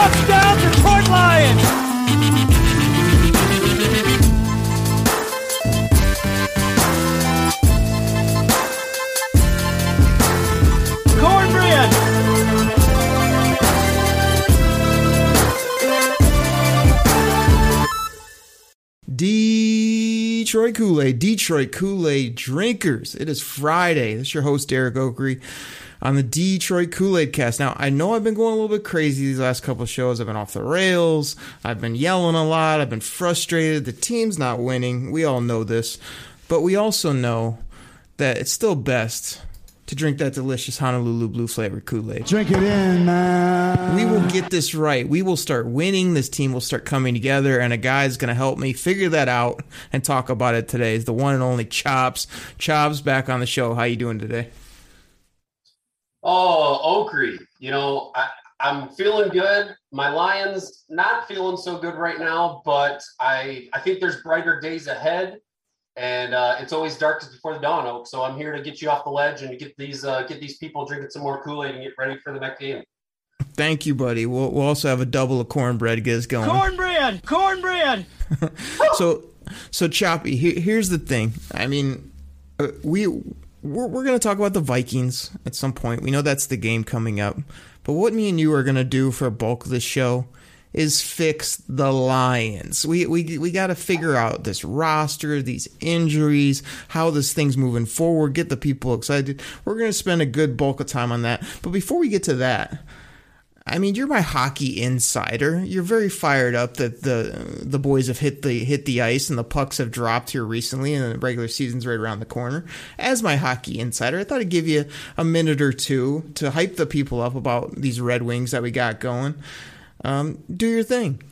touchdown, Detroit Lions! Cornbread! Detroit Kool Aid, Detroit Kool Aid drinkers. It is Friday. This is your host, Derek Oakery, on the Detroit Kool Aid cast. Now, I know I've been going a little bit crazy these last couple shows. I've been off the rails. I've been yelling a lot. I've been frustrated. The team's not winning. We all know this. But we also know that it's still best to drink that delicious Honolulu blue flavored Kool Aid. Drink it in, man. We will get this right. We will start winning. This team will start coming together, and a guy's going to help me figure that out and talk about it today. Is the one and only Chops. Chops back on the show. How you doing today? Oh, Oakery, you know, I, I'm feeling good. My Lions not feeling so good right now, but I I think there's brighter days ahead. And uh, it's always darkest before the dawn, Oak. So I'm here to get you off the ledge and get these uh, get these people drinking some more Kool Aid and get ready for the next game. Thank you, buddy. We'll, we'll also have a double of cornbread to get us going. Cornbread! Cornbread! so so choppy here, here's the thing i mean uh, we we're, we're going to talk about the vikings at some point. We know that's the game coming up. But what me and you are going to do for a bulk of this show is fix the lions. We we, we got to figure out this roster these injuries how this thing's moving forward get the people excited. We're going to spend a good bulk of time on that. But before we get to that I mean, you're my hockey insider. You're very fired up that the the boys have hit the hit the ice and the pucks have dropped here recently, and the regular season's right around the corner. As my hockey insider, I thought I'd give you a minute or two to hype the people up about these Red Wings that we got going. Um, do your thing.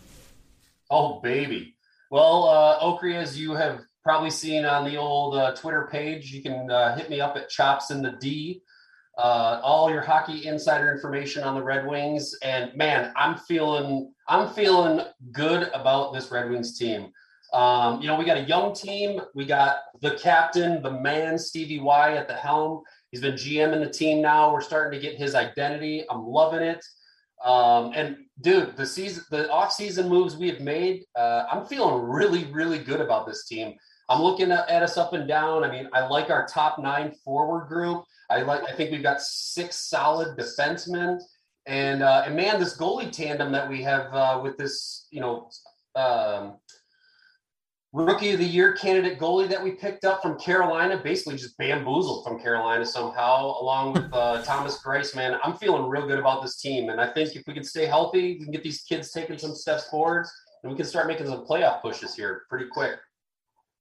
Oh, baby. Well, uh, Oakery, as you have probably seen on the old uh, Twitter page, you can uh, hit me up at Chops in the D. Uh, all your hockey insider information on the Red Wings, and man, I'm feeling I'm feeling good about this Red Wings team. Um, you know, we got a young team. We got the captain, the man, Stevie Y at the helm. He's been GM in the team now. We're starting to get his identity. I'm loving it. Um, and dude, the season, the off-season moves we have made, uh, I'm feeling really, really good about this team. I'm looking at, at us up and down. I mean, I like our top nine forward group. I like. I think we've got six solid defensemen, and uh, and man, this goalie tandem that we have uh, with this, you know, um, rookie of the year candidate goalie that we picked up from Carolina, basically just bamboozled from Carolina somehow, along with uh, Thomas Greiss. Man, I'm feeling real good about this team, and I think if we can stay healthy, we can get these kids taking some steps forward, and we can start making some playoff pushes here pretty quick.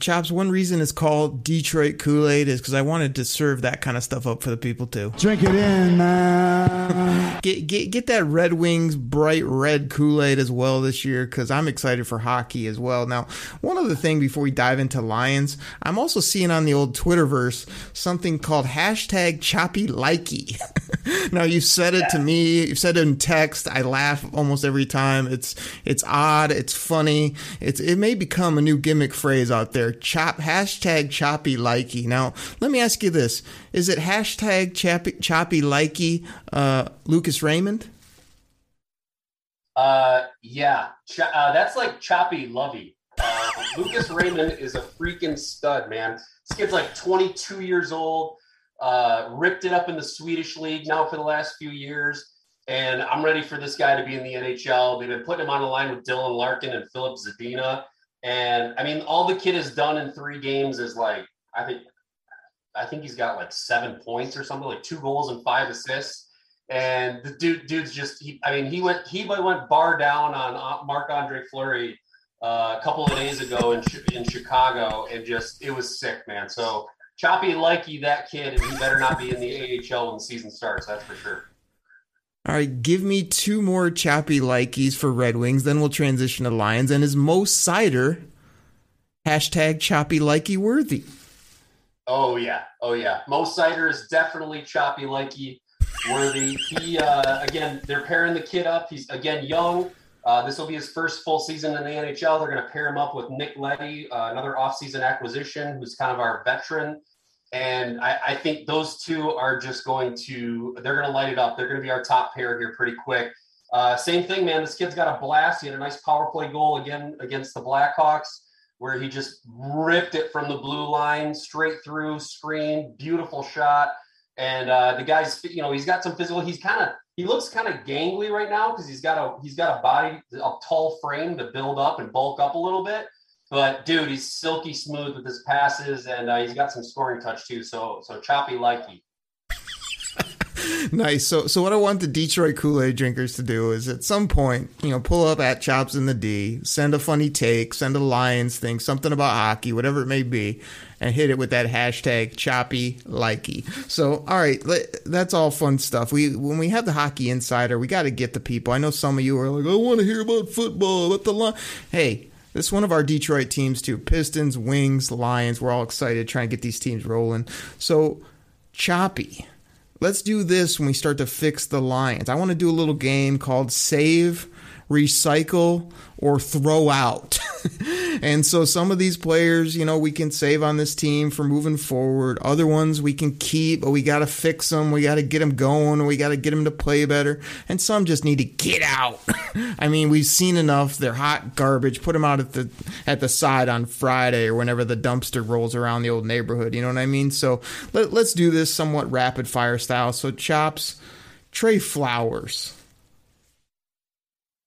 Chops, one reason it's called Detroit Kool Aid is because I wanted to serve that kind of stuff up for the people too. Drink it in, man. Get get get that Red Wings bright red Kool Aid as well this year because I'm excited for hockey as well. Now, one other thing before we dive into Lions, I'm also seeing on the old Twitterverse something called hashtag Choppy Likey. now you've said it to me, you've said it in text. I laugh almost every time. It's it's odd, it's funny. It's it may become a new gimmick phrase out there. Chop hashtag Choppy Likey. Now let me ask you this: Is it hashtag Choppy, choppy Likey uh, Lucas Raymond? Uh, yeah, Ch- uh, that's like choppy lovey. Uh, Lucas Raymond is a freaking stud, man. This kid's like 22 years old. Uh, ripped it up in the Swedish league now for the last few years. And I'm ready for this guy to be in the NHL. They've been putting him on the line with Dylan Larkin and Filip Zadina. And I mean, all the kid has done in three games is like, I think, I think he's got like seven points or something, like two goals and five assists. And the dude, dude's just, he, I mean, he went, he went bar down on Marc Andre Fleury uh, a couple of days ago in in Chicago, and just it was sick, man. So choppy likey that kid, and he better not be in the AHL when the season starts. That's for sure. All right, give me two more Chappy likeys for Red Wings, then we'll transition to Lions. And is Mo Seider hashtag choppy likey worthy? Oh yeah, oh yeah. Mo Seider is definitely choppy likey worthy. He uh, again, they're pairing the kid up. He's again young. Uh, this will be his first full season in the NHL. They're going to pair him up with Nick Leddy, uh, another offseason acquisition, who's kind of our veteran. And I, I, think those two are just going to, they're going to light it up. They're going to be our top pair here pretty quick. Uh, same thing, man. This kid's got a blast. He had a nice power play goal again against the Blackhawks, where he just ripped it from the blue line straight through, screen, beautiful shot. And uh, the guy's, you know, he's got some physical. He's kind of he looks kind of gangly right now because he's got a he's got a body a tall frame to build up and bulk up a little bit. But dude, he's silky smooth with his passes, and uh, he's got some scoring touch too. So so choppy likey. nice. So, so what I want the Detroit Kool Aid drinkers to do is at some point, you know, pull up at Chops in the D, send a funny take, send a Lions thing, something about hockey, whatever it may be, and hit it with that hashtag choppy likey. So, all right, that's all fun stuff. We when we have the hockey insider, we got to get the people. I know some of you are like, I want to hear about football, about the line. Hey. This is one of our Detroit teams too. Pistons, Wings, Lions. We're all excited trying to get these teams rolling. So, choppy let's do this when we start to fix the Lions. I want to do a little game called Save, Recycle, or Throw Out. and so some of these players, you know, we can save on this team for moving forward. Other ones we can keep, but we got to fix them. We got to get them going. We got to get them to play better. And some just need to get out. I mean, we've seen enough. They're hot garbage. Put them out at the at the side on Friday or whenever the dumpster rolls around the old neighborhood. You know what I mean? So let, let's do this somewhat rapid fire style. So chops, Trey Flowers.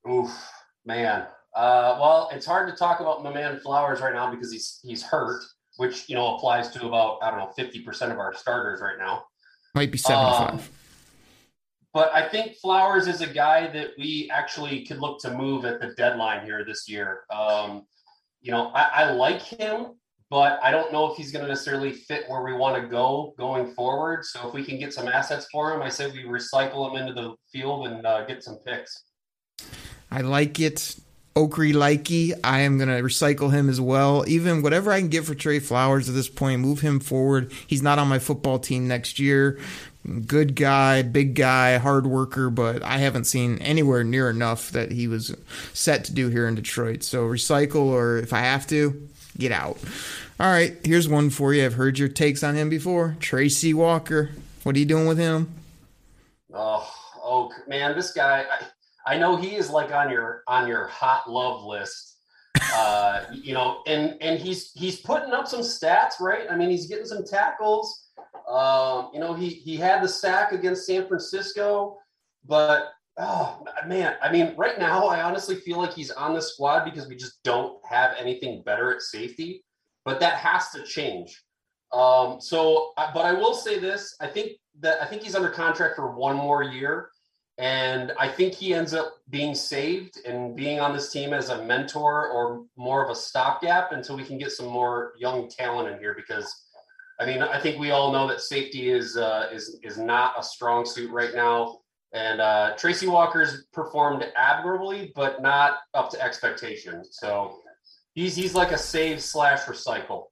Oof, man. Uh, well, it's hard to talk about my man Flowers right now because he's he's hurt, which you know applies to about I don't know fifty percent of our starters right now. Might be seventy five. Um, but I think Flowers is a guy that we actually could look to move at the deadline here this year. Um, you know, I, I like him, but I don't know if he's going to necessarily fit where we want to go going forward. So if we can get some assets for him, I say we recycle him into the field and uh, get some picks. I like it. Okri Likey, I am going to recycle him as well. Even whatever I can get for Trey Flowers at this point, move him forward. He's not on my football team next year. Good guy, big guy, hard worker, but I haven't seen anywhere near enough that he was set to do here in Detroit. So recycle, or if I have to, get out. All right, here's one for you. I've heard your takes on him before. Tracy Walker. What are you doing with him? Oh, oh man, this guy. I- I know he is like on your on your hot love list. Uh, you know, and and he's he's putting up some stats, right? I mean, he's getting some tackles. Um, you know, he he had the sack against San Francisco, but oh man, I mean, right now I honestly feel like he's on the squad because we just don't have anything better at safety. But that has to change. Um, so, but I will say this: I think that I think he's under contract for one more year. And I think he ends up being saved and being on this team as a mentor or more of a stopgap until we can get some more young talent in here. Because, I mean, I think we all know that safety is uh, is is not a strong suit right now. And uh, Tracy Walker's performed admirably, but not up to expectation. So he's he's like a save slash recycle.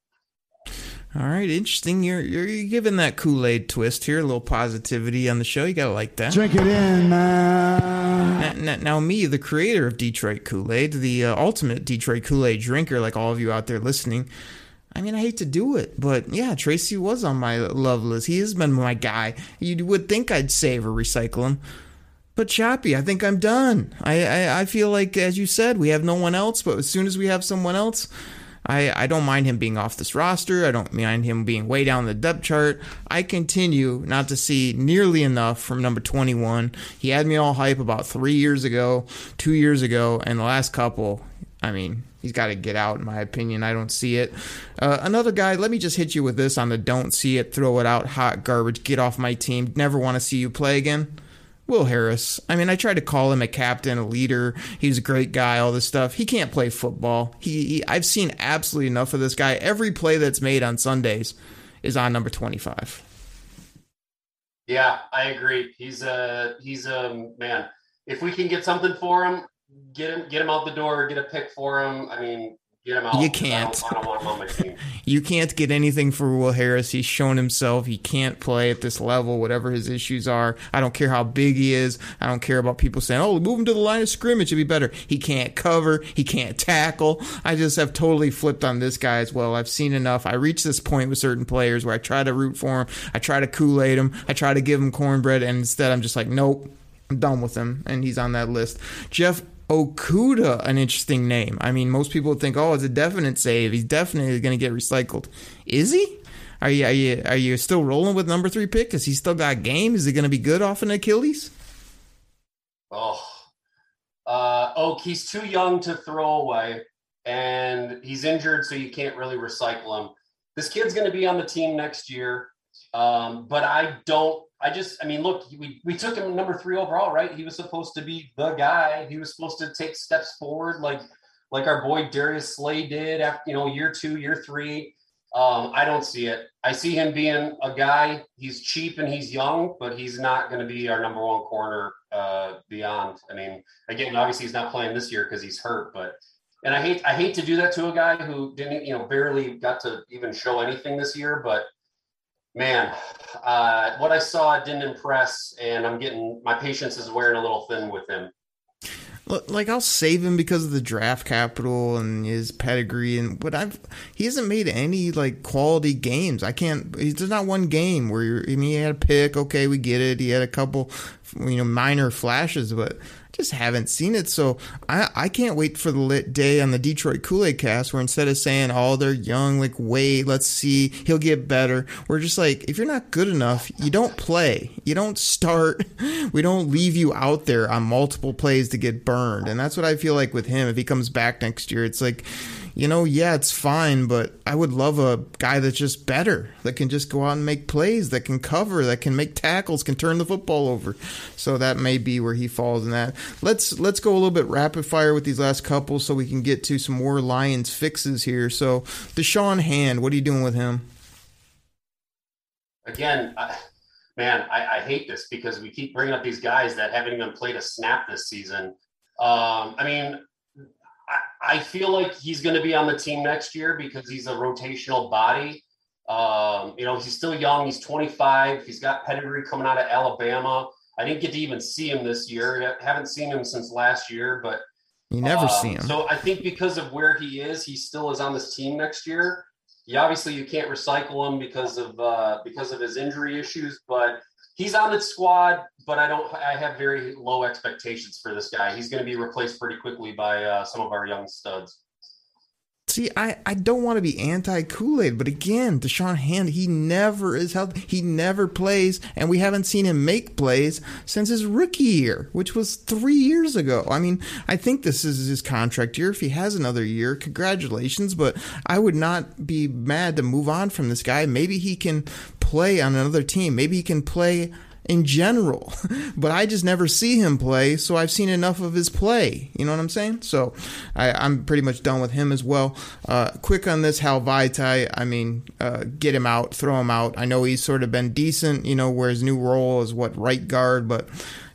All right, interesting. You're you're giving that Kool Aid twist here, a little positivity on the show. You gotta like that. Drink it in, man. Now, now me, the creator of Detroit Kool Aid, the uh, ultimate Detroit Kool Aid drinker, like all of you out there listening. I mean, I hate to do it, but yeah, Tracy was on my love list. He has been my guy. You would think I'd save or recycle him, But Choppy, I think I'm done. I, I, I feel like, as you said, we have no one else. But as soon as we have someone else, I, I don't mind him being off this roster. I don't mind him being way down the depth chart. I continue not to see nearly enough from number 21. He had me all hype about three years ago, two years ago, and the last couple. I mean, he's got to get out, in my opinion. I don't see it. Uh, another guy, let me just hit you with this on the don't see it, throw it out, hot garbage, get off my team, never want to see you play again. Will Harris. I mean, I tried to call him a captain, a leader. He's a great guy, all this stuff. He can't play football. He, he, I've seen absolutely enough of this guy. Every play that's made on Sundays is on number 25. Yeah, I agree. He's a he's a man. If we can get something for him, get him get him out the door, get a pick for him. I mean. You can't. I don't, I don't want him on my team. you can't get anything for Will Harris. He's shown himself he can't play at this level, whatever his issues are. I don't care how big he is. I don't care about people saying, "Oh, move him to the line of scrimmage, it'd be better." He can't cover. He can't tackle. I just have totally flipped on this guy as well. I've seen enough. I reach this point with certain players where I try to root for him. I try to Kool Aid him. I try to give him cornbread, and instead I'm just like, nope. I'm done with him, and he's on that list. Jeff Okudah, an interesting name. I mean, most people think, oh, it's a definite save. He's definitely going to get recycled. Is he? Are you are you are you still rolling with number three pick? Because he still got game. Is he going to be good off an Achilles? Oh, uh, Oak. He's too young to throw away, and he's injured, so you can't really recycle him. This kid's going to be on the team next year, um, but I don't I just, I mean, look, we, we took him number three overall, right? He was supposed to be the guy. He was supposed to take steps forward, like like our boy Darius Slay did after you know year two, year three. Um, I don't see it. I see him being a guy. He's cheap and he's young, but he's not going to be our number one corner uh, beyond. I mean, again, obviously he's not playing this year because he's hurt, but and I hate I hate to do that to a guy who didn't you know barely got to even show anything this year, but man, uh, what I saw didn't impress, and I'm getting my patience is wearing a little thin with him. Like I'll save him because of the draft capital and his pedigree, and but I've he hasn't made any like quality games. I can't. There's not one game where I mean he had a pick. Okay, we get it. He had a couple, you know, minor flashes, but just haven't seen it. So I, I can't wait for the lit day on the Detroit Kool Aid cast where instead of saying, oh, they're young, like, wait, let's see, he'll get better, we're just like, if you're not good enough, you don't play. You don't start. We don't leave you out there on multiple plays to get burned. And that's what I feel like with him. If he comes back next year, it's like, you know, yeah, it's fine, but I would love a guy that's just better, that can just go out and make plays, that can cover, that can make tackles, can turn the football over. So that may be where he falls in that. Let's let's go a little bit rapid fire with these last couple so we can get to some more Lions fixes here. So Da'Shawn Hand, what are you doing with him? Again, I, man, I, I hate this because we keep bringing up these guys that haven't even played a snap this season. Um, I mean, I, feel like he's going to be on the team next year because he's a rotational body. Um, you know, he's still young. He's 25. He's got pedigree coming out of Alabama. I didn't get to even see him this year. I haven't seen him since last year, but you never um, see him. So I think because of where he is, he still is on this team next year. He, obviously, you can't recycle him because of uh, because of his injury issues, but he's on the squad, but I don't. I have very low expectations for this guy. He's going to be replaced pretty quickly by uh, some of our young studs. See, I, I don't want to be anti Kool Aid, but again, Da'Shawn Hand, he never is healthy. He never plays, and we haven't seen him make plays since his rookie year, which was three years ago. I mean, I think this is his contract year. If he has another year, congratulations, but I would not be mad to move on from this guy. Maybe he can play on another team. Maybe he can play in general. but I just never see him play, so I've seen enough of his play. You know what I'm saying? So I, am pretty much done with him as well. Uh, quick on this, Hal Vaitai. I mean, uh, get him out, throw him out. I know he's sort of been decent, you know, where his new role is what right guard, but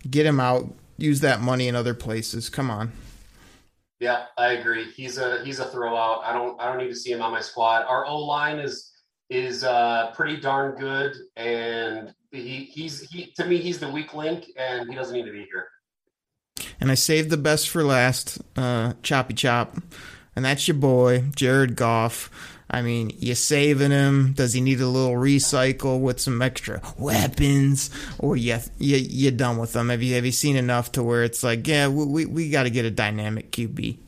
get him out. Use that money in other places. Come on. Yeah, I agree. He's a he's a throwout. I don't I don't need to see him on my squad. Our O line is is uh, pretty darn good, and he he's he to me he's the weak link, and he doesn't need to be here. And I saved the best for last, uh, Choppy Chop, and that's your boy Jared Goff. I mean, you saving him? Does he need a little recycle with some extra weapons, or you you you done with him? Have you have you seen enough to where it's like, yeah, we we, we got to get a dynamic QB?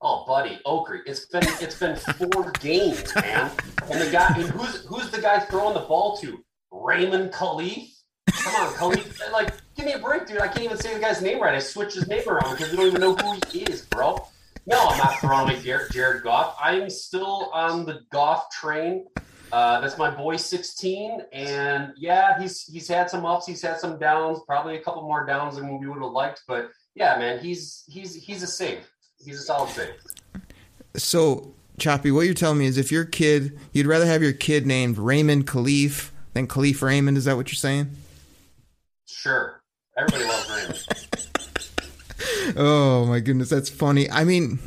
Oh, buddy, Okrie, it's been it's been four games, man. And the guy, and who's who's the guy throwing the ball to? Raymond Kalif. Come on, Kalif. Like, give me a break, dude. I can't even say the guy's name right. I switched his name around because we don't even know who he is, bro. No, I'm not throwing away Jared, Jared Goff. I'm still on the Goff train. Uh, that's my boy, 16, and yeah, he's he's had some ups, he's had some downs, probably a couple more downs than we would have liked, but yeah, man, he's he's he's a save. He's a solid save. So, Choppy, what you're telling me is if your kid, you'd rather have your kid named Raymond Kalif than Kalif Raymond. Is that what you're saying? Sure. Everybody loves Raymond. oh my goodness, that's funny. I mean,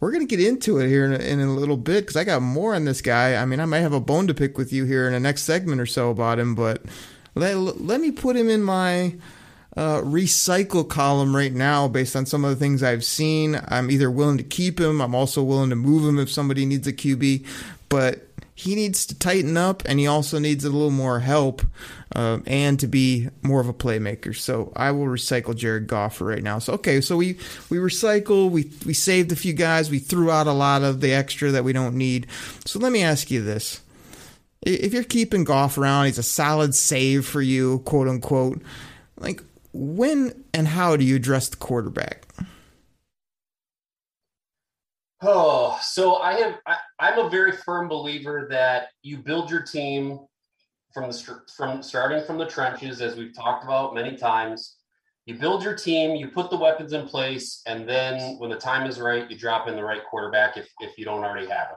we're gonna get into it here in a, in a little bit because I got more on this guy. I mean, I might have a bone to pick with you here in the next segment or so about him, but let let me put him in my uh, recycle column right now based on some of the things I've seen. I'm either willing to keep him, I'm also willing to move him if somebody needs a QB, but he needs to tighten up and he also needs a little more help uh, and to be more of a playmaker. So I will recycle Jared Goff right now. So okay, so we we recycle, we we saved a few guys, we threw out a lot of the extra that we don't need. So let me ask you this. If you're keeping Goff around, he's a solid save for you, quote unquote. Like when and how do you address the quarterback? Oh, so I have. I, I'm a very firm believer that you build your team from the from starting from the trenches, as we've talked about many times. You build your team, you put the weapons in place, and then when the time is right, you drop in the right quarterback if if you don't already have him.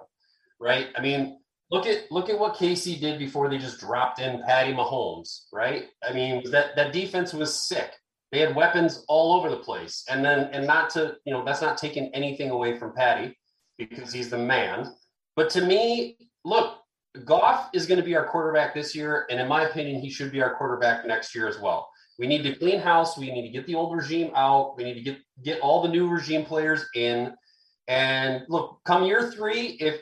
Right? I mean, look at look at what KC did before they just dropped in Patty Mahomes. Right? I mean, that that defense was sick. They had weapons all over the place. And then, and not to, you know, that's not taking anything away from Patty because he's the man. But to me, look, Goff is going to be our quarterback this year. And in my opinion, he should be our quarterback next year as well. We need to clean house. We need to get the old regime out. We need to get, get all the new regime players in. And look, come year three, if,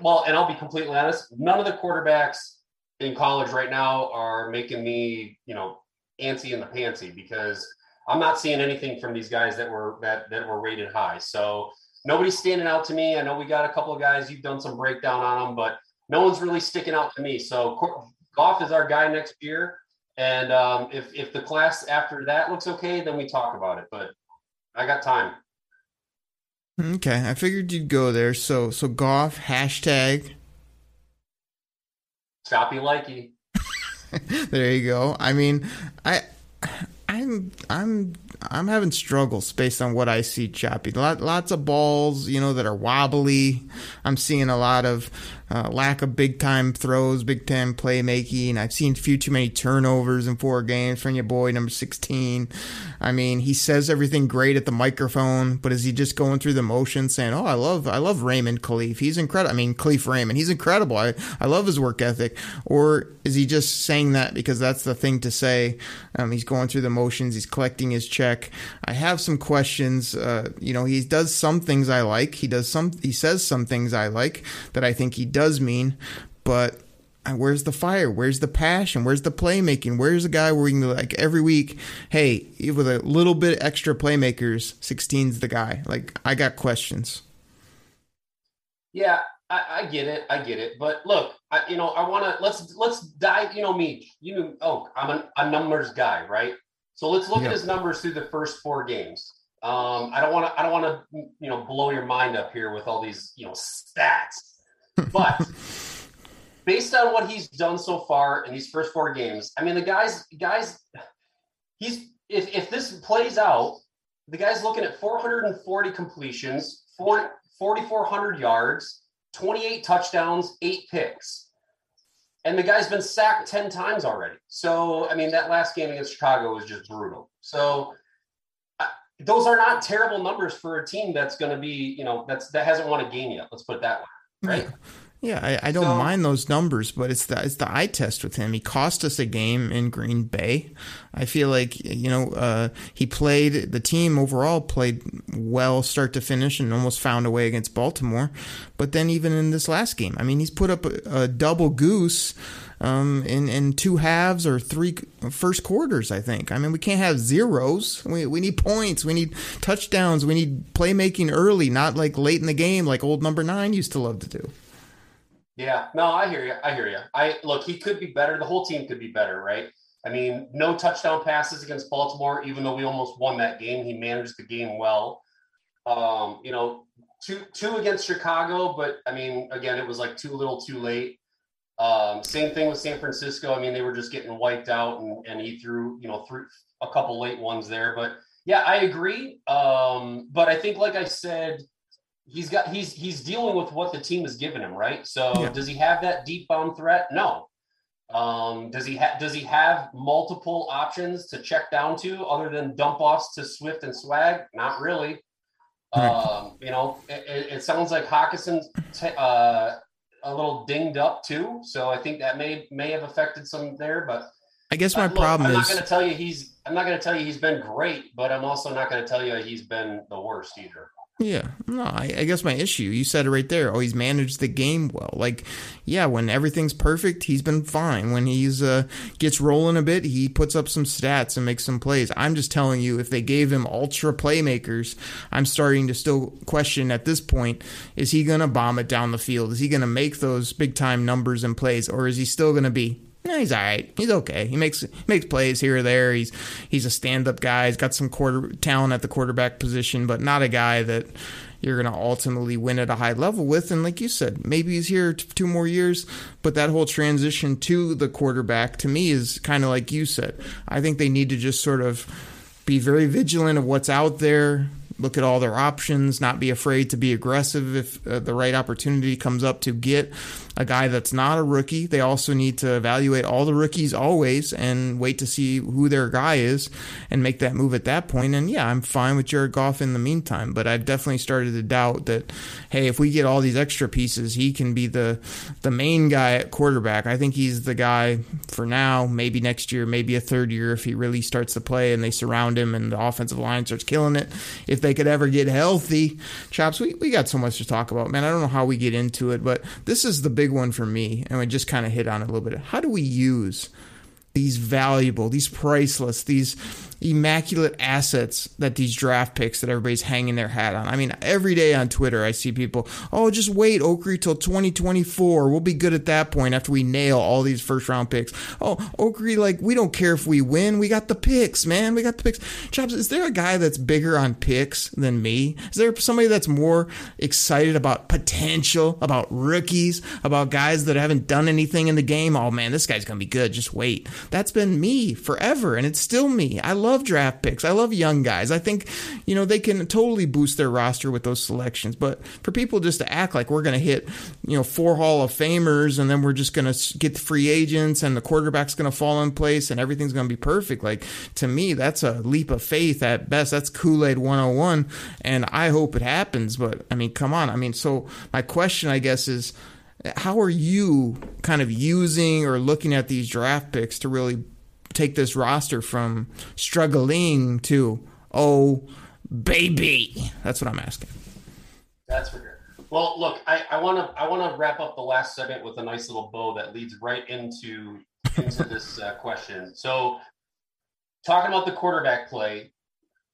well, and I'll be completely honest, none of the quarterbacks in college right now are making me, you know, antsy in the pantsy because I'm not seeing anything from these guys that were that that were rated high. So nobody's standing out to me. I know we got a couple of guys you've done some breakdown on them, but no one's really sticking out to me. So Goff is our guy next year, and um, if if the class after that looks okay, then we talk about it. But I got time. Okay, I figured you'd go there. So so Goff hashtag choppy likey. there you go. I mean, I I'm I'm I'm having struggles based on what I see, Choppy. Lot, lots of balls, you know, that are wobbly. I'm seeing a lot of uh, lack of big time throws, big time playmaking. I've seen a few too many turnovers in four games from your boy, number 16. I mean, he says everything great at the microphone, but is he just going through the motions saying, "Oh, I love, I love Raymond Kalif. He's incredible. I mean, Kalif Raymond. He's incredible. I, I love his work ethic." Or is he just saying that because that's the thing to say? Um, he's going through the motions. He's collecting his check. I have some questions. Uh, you know, he does some things I like. He does some. He says some things I like that I think he does mean, but where's the fire? Where's the passion? Where's the playmaking? Where's the guy where we can like every week, hey, with a little bit extra playmakers, 16's the guy. Like I got questions. Yeah, I, I get it. I get it. But look, I, you know, I want to let's let's dive. You know me. You know, oh, I'm a, a numbers guy, right? So let's look yeah. at his numbers through the first four games. Um, I don't want to. I don't want to. You know, blow your mind up here with all these you know stats. But based on what he's done so far in these first four games, I mean, the guys, guys, he's if if this plays out, the guy's looking at 440 completions, 4,400 yards, 28 touchdowns, eight picks. And the guy's been sacked 10 times already. So, I mean, that last game against Chicago was just brutal. So, uh, those are not terrible numbers for a team that's going to be, you know, that's that hasn't won a game yet. Let's put it that way, right? Yeah, I, I don't So- mind those numbers, but it's the it's the eye test with him. He cost us a game in Green Bay. I feel like you know uh, he played the team overall played well start to finish and almost found a way against Baltimore. But then even in this last game, I mean, he's put up a, a double goose um, in in two halves or three first quarters. I think. I mean, we can't have zeros. We we need points. We need touchdowns. We need playmaking early, not like late in the game, like old number nine used to love to do. Yeah, no, I hear you. I hear you. I look, he could be better. The whole team could be better, right? I mean, no touchdown passes against Baltimore, even though we almost won that game. He managed the game well. Um, you know, two two against Chicago, but I mean, again, it was like too little, too late. Um, same thing with San Francisco. I mean, they were just getting wiped out, and and he threw, you know, threw a couple late ones there. But yeah, I agree. Um, but I think, like I said, he's got he's he's dealing with what the team has given him, right? So Yeah. does he have that deep bomb threat? No. Um, does he have does he have multiple options to check down to other than dump offs to Swift and Swag? Not really. Right. Um, you know, it, it, it sounds like Hockenson's t- uh, a little dinged up too, so I think that may may have affected some there. But I guess my uh, look, problem I'm not is going to tell you he's I'm not going to tell you he's been great, but I'm also not going to tell you he's been the worst either. Yeah, no, I, I guess my issue, you said it right there. Oh, he's managed the game well. Like, yeah, when everything's perfect, he's been fine. When he's uh, gets rolling a bit, he puts up some stats and makes some plays. I'm just telling you, if they gave him ultra playmakers, I'm starting to still question at this point: is he going to bomb it down the field? Is he going to make those big time numbers and plays, or is he still going to be no, he's all right. He's okay. He makes makes plays here or there. He's he's a stand up guy. He's got some quarter talent at the quarterback position, but not a guy that you're going to ultimately win at a high level with. And like you said, maybe he's here t- two more years, but that whole transition to the quarterback to me is kind of like you said. I think they need to just sort of be very vigilant of what's out there. Look at all their options. Not be afraid to be aggressive if uh, the right opportunity comes up to get a guy that's not a rookie. They also need to evaluate all the rookies always and wait to see who their guy is and make that move at that point. And yeah, I'm fine with Jared Goff in the meantime, but I've definitely started to doubt that, hey, if we get all these extra pieces, he can be the the main guy at quarterback. I think he's the guy for now, maybe next year, maybe a third year if he really starts to play and they surround him and the offensive line starts killing it. If they could ever get healthy, Chops, we, we got so much to talk about, man. I don't know how we get into it, but this is the big one for me, and we just kind of hit on it a little bit. How do we use these valuable, these priceless, these immaculate assets that these draft picks that everybody's hanging their hat on. I mean, every day on Twitter, I see people, oh, just wait, Okri, till 2024. We'll be good at that point after we nail all these first round picks. Oh, Okri, like, we don't care if we win. We got the picks, man. We got the picks. Chops, is there a guy that's bigger on picks than me? Is there somebody that's more excited about potential, about rookies, about guys that haven't done anything in the game? Oh, man, this guy's going to be good. Just wait. That's been me forever, and it's still me. I love draft picks. I love young guys. I think, you know, they can totally boost their roster with those selections. But for people just to act like we're going to hit, you know, four Hall of Famers and then we're just going to get the free agents and the quarterback's going to fall in place and everything's going to be perfect, like to me, that's a leap of faith at best. That's Kool Aid 101. And I hope it happens. But I mean, come on. I mean, so my question, I guess, is how are you kind of using or looking at these draft picks to really take this roster from struggling to oh baby that's what i'm asking That's for sure. Well, look, I want to I want to wrap up the last segment with a nice little bow that leads right into into this uh, question. So, talking about the quarterback play,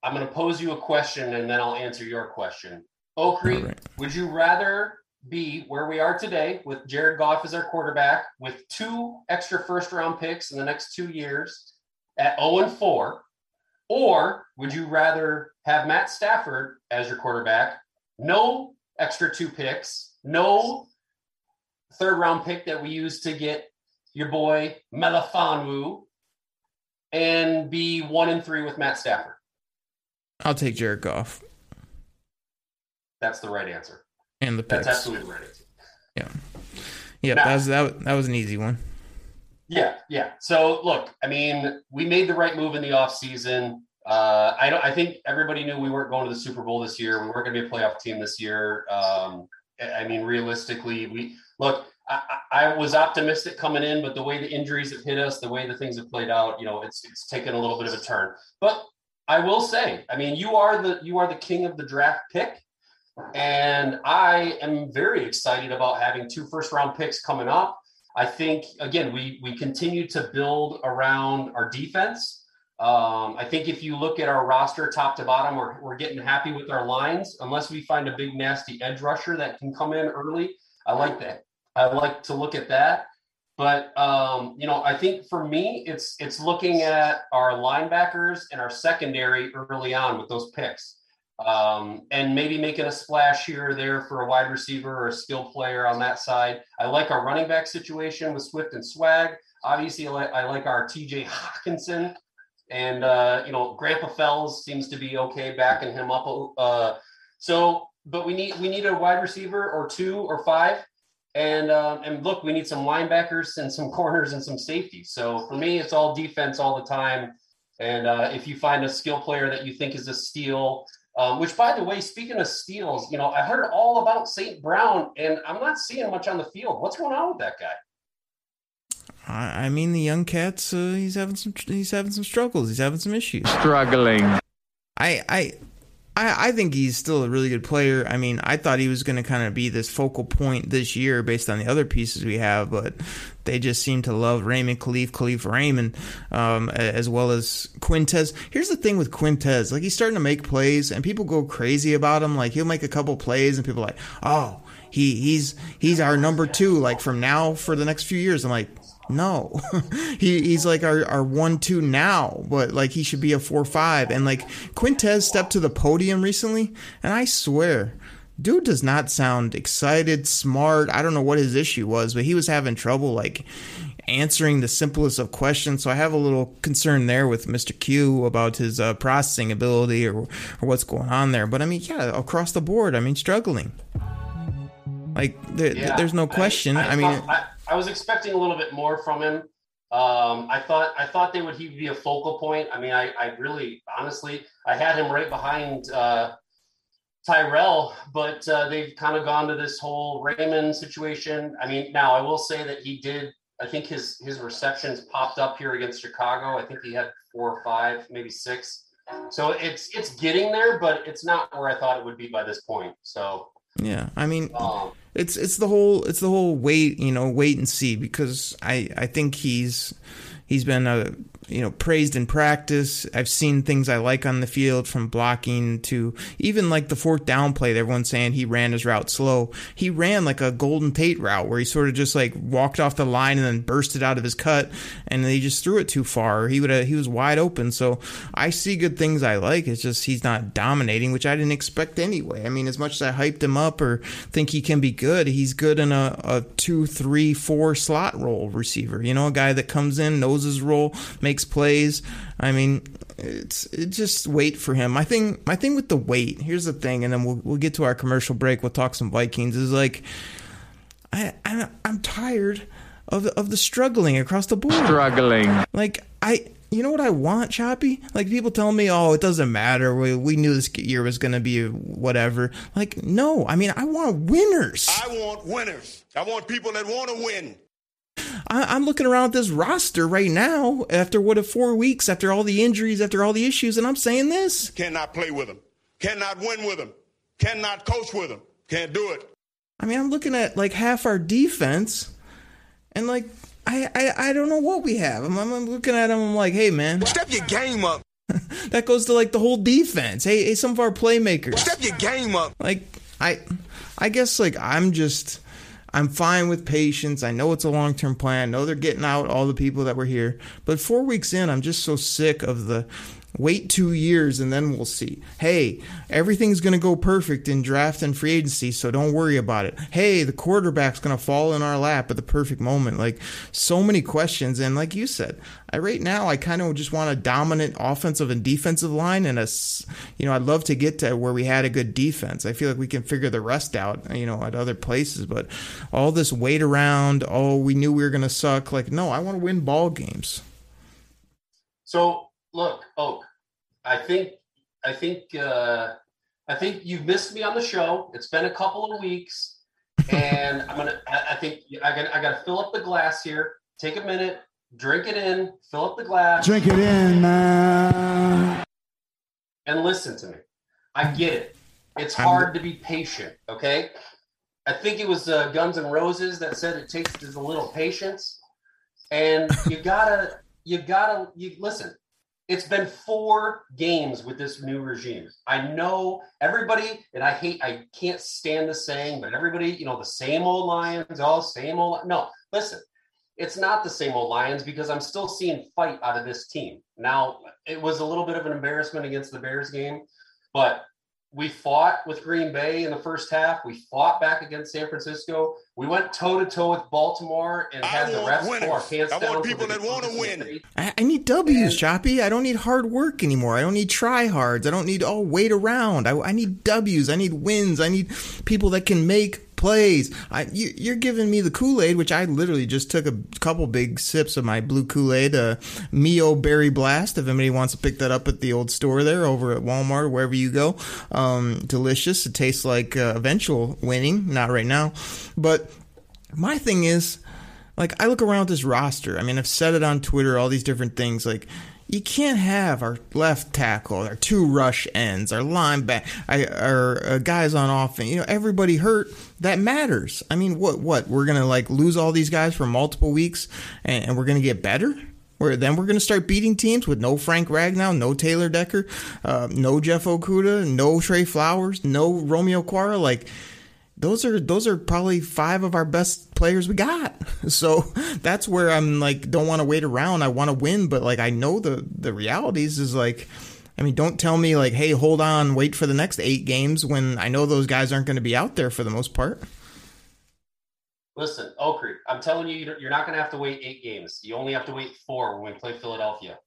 I'm going to pose you a question and then I'll answer your question. All right. would you rather be where we are today with Jared Goff as our quarterback with two extra first round picks in the next two years at 0 and 4? Or would you rather have Matt Stafford as your quarterback, no extra two picks, no third round pick that we used to get your boy Melifonwu, and be one and three with Matt Stafford? i'll take jared goff That's the right answer. And the That's absolutely right yeah yeah Now- that was that, was- that was an easy one Yeah, yeah. So look, I mean, we made the right move in the offseason. Uh, I don't I think everybody knew we weren't going to the Super Bowl this year. We weren't going to be a playoff team this year. Um, I mean, realistically, we look. I, I was optimistic coming in, but the way the injuries have hit us, the way the things have played out, you know, it's it's taken a little bit of a turn. But I will say, I mean, you are the you are the king of the draft pick, and I am very excited about having two first round picks coming up. I think again, we we continue to build around our defense. Um, I think if you look at our roster top to bottom, we're, we're getting happy with our lines, unless we find a big nasty edge rusher that can come in early. I like that. I like to look at that. But um, you know, I think for me, it's it's looking at our linebackers and our secondary early on with those picks, um, and maybe making a splash here or there for a wide receiver or a skill player on that side. I like our running back situation with Swift and Swag. Obviously, I like, our T.J. Hockenson. and uh, you know, Grandpa Fells seems to be okay backing him up. Uh, so, but we need we need a wide receiver or two or five and um, and look, we need some linebackers and some corners and some safeties. So for me, it's all defense all the time. And uh, if you find a skill player that you think is a steal, um, which by the way, speaking of steals, you know, I heard all about St. Brown, and I'm not seeing much on the field. What's going on with that guy? I mean, the young cat's uh, he's having some he's having some struggles. He's having some issues. Struggling. I I I, I think he's still a really good player. I mean, I thought he was going to kind of be this focal point this year based on the other pieces we have, but they just seem to love Raymond Kalif, Kalif Raymond, um, as well as Quintez. Here's the thing with Quintez. Like, he's starting to make plays, and people go crazy about him. Like, he'll make a couple plays, and people are like, oh, he, he's, he's our number two, like, from now for the next few years. I'm like, no, he he's like our, our one two now, but like he should be a four five. And like Quintez stepped to the podium recently, and I swear, dude does not sound excited, smart. I don't know what his issue was, but he was having trouble like answering the simplest of questions. So I have a little concern there with Mr. Q about his uh, processing ability or or what's going on there. But I mean, yeah, across the board, I mean, struggling. Like there, Yeah, there's no question. I, mean. thought- I, I was expecting a little bit more from him. Um, I thought I thought they would he be a focal point. I mean, I, I really honestly I had him right behind uh, Tyrell, but uh, they've kind of gone to this whole Raymond situation. I mean, now I will say that he did. I think his his receptions popped up here against Chicago. I think he had four or five, maybe six. So it's it's getting there, but it's not where I thought it would be by this point. So Yeah, I mean, um, it's it's the whole it's the whole wait you know wait and see because I I think he's he's been a you know praised in practice. I've seen things I like on the field from blocking to even like the fourth down play. Everyone's saying he ran his route slow. He ran like a Golden Tate route where he sort of just like walked off the line and then bursted out of his cut, and he just threw it too far. He would he was wide open. So I see good things I like. It's just he's not dominating, which I didn't expect anyway. I mean, as much as I hyped him up or think he can be good, he's good in a, a two, three, four slot role receiver. You know, a guy that comes in, knows his role, makes plays. I mean, it's it just wait for him. My thing, my thing with the wait. Here's the thing, and then we'll we'll get to our commercial break. We'll talk some Vikings. Is like, I, I I'm tired of of the struggling across the board. Struggling. Like I, you know what I want, Choppy? Like people tell me, oh, it doesn't matter. We we knew this year was gonna be whatever. Like no, I mean I want winners. I want winners. I want people that want to win. I, I'm looking around at this roster right now after what, a four weeks, after all the injuries, after all the issues, and I'm saying this. Cannot play with them. Cannot win with them. Cannot coach with them. Can't do it. I mean, I'm looking at like half our defense, and like I I, I don't know what we have. I'm, I'm looking at them. I'm like, hey man, Step your game up. that goes to like the whole defense. Hey, hey, some of our playmakers. Step your game up. like I I guess like I'm just I'm fine with patience. I know it's a long term plan. I know they're getting out all the people that were here. But four weeks in, I'm just so sick of the wait two years and then we'll see. Hey, everything's going to go perfect in draft and free agency, so don't worry about it. Hey, the quarterback's going to fall in our lap at the perfect moment. Like so many questions. And like you said, I right now I kind of just want a dominant offensive and defensive line and a, you know, I'd love to get to where we had a good defense. I feel like we can figure the rest out, you know, at other places. But all this wait around, oh, we knew we were going to suck. Like, no, I want to win ball games. So look, Oak, I think I think uh I think you've missed me on the show. It's been a couple of weeks. and I'm gonna. I, I think I got. I got to fill up the glass here. Take a minute, drink it in, fill up the glass, Drink it in, man. and listen to me. I get it. It's I'm- hard to be patient. Okay. I think it was uh, Guns N' Roses that said it takes just a little patience, and you gotta, you gotta, you listen. It's been four games with this new regime. I know everybody, and I hate, I can't stand the saying, but everybody, you know, the same old Lions, all same old. No, listen, it's not the same old Lions because I'm still seeing fight out of this team. Now, it was a little bit of an embarrassment against the Bears game, but we fought with Green Bay in the first half. We fought back against San Francisco. We went toe to toe with Baltimore and I had the want refs pull our winners. pants I down. want people that wanna put us in win. I, I need W's, Choppy. I don't need hard work anymore. I don't need tryhards. I don't need all wait around. I, I need W's. I need wins. I need people that can make plays. I, you, you're giving me the Kool Aid, which I literally just took a couple big sips of my blue Kool Aid, uh, Mio Berry Blast. If anybody wants to pick that up at the old store there, over at Walmart, wherever you go, um, delicious. It tastes like uh, eventual winning. Not right now, but my thing is like I look around this roster. I mean, I've said it on Twitter, all these different things. Like, you can't have our left tackle, our two rush ends, our linebacker, our uh, guys on offense. You know, everybody hurt. That matters. I mean, what? What? We're gonna like lose all these guys for multiple weeks, and, and we're gonna get better. Where then we're gonna start beating teams with no Frank Ragnow, no Taylor Decker, uh, no Jeff Okudah, no Trey Flowers, no Romeo Okwara. Like those are those are probably five of our best players we got. So that's where I'm like don't want to wait around. I want to win, but like I know the the realities is like I mean, don't tell me like, hey, hold on, wait for the next eight games when I know those guys aren't going to be out there for the most part. Listen, Oak I'm telling you, you're not going to have to wait eight games. You only have to wait four when we play Philadelphia.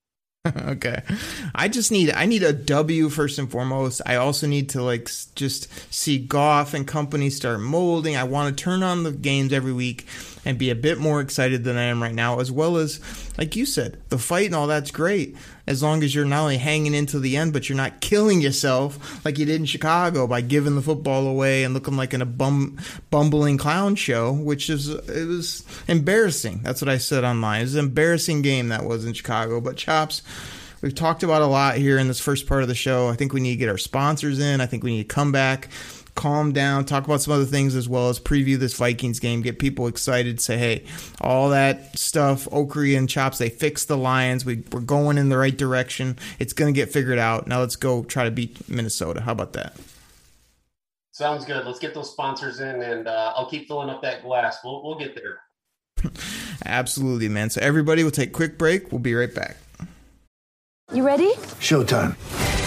okay. I just need I need a W first and foremost. I also need to like just see Goff and company start molding. I want to turn on the games every week and be a bit more excited than I am right now, as well as like you said, the fight and all that's great as long as you're not only hanging into the end, but you're not killing yourself like you did in Chicago by giving the football away and looking like in a bum bumbling clown show, which is it was embarrassing. That's what I said online. It was an embarrassing game that was in Chicago. But chops. We've talked about a lot here in this first part of the show. I think we need to get our sponsors in. I think we need to come back, calm down, talk about some other things as well as preview this Vikings game, get people excited, say, hey, all that stuff, Okri and Chops, they fixed the Lions. We, we're going in the right direction. It's going to get figured out. Now let's go try to beat Minnesota. How about that? Sounds good. Let's get those sponsors in, and uh, I'll keep filling up that glass. We'll we'll get there. Absolutely, man. So everybody, we'll take a quick break. We'll be right back. You ready? Showtime.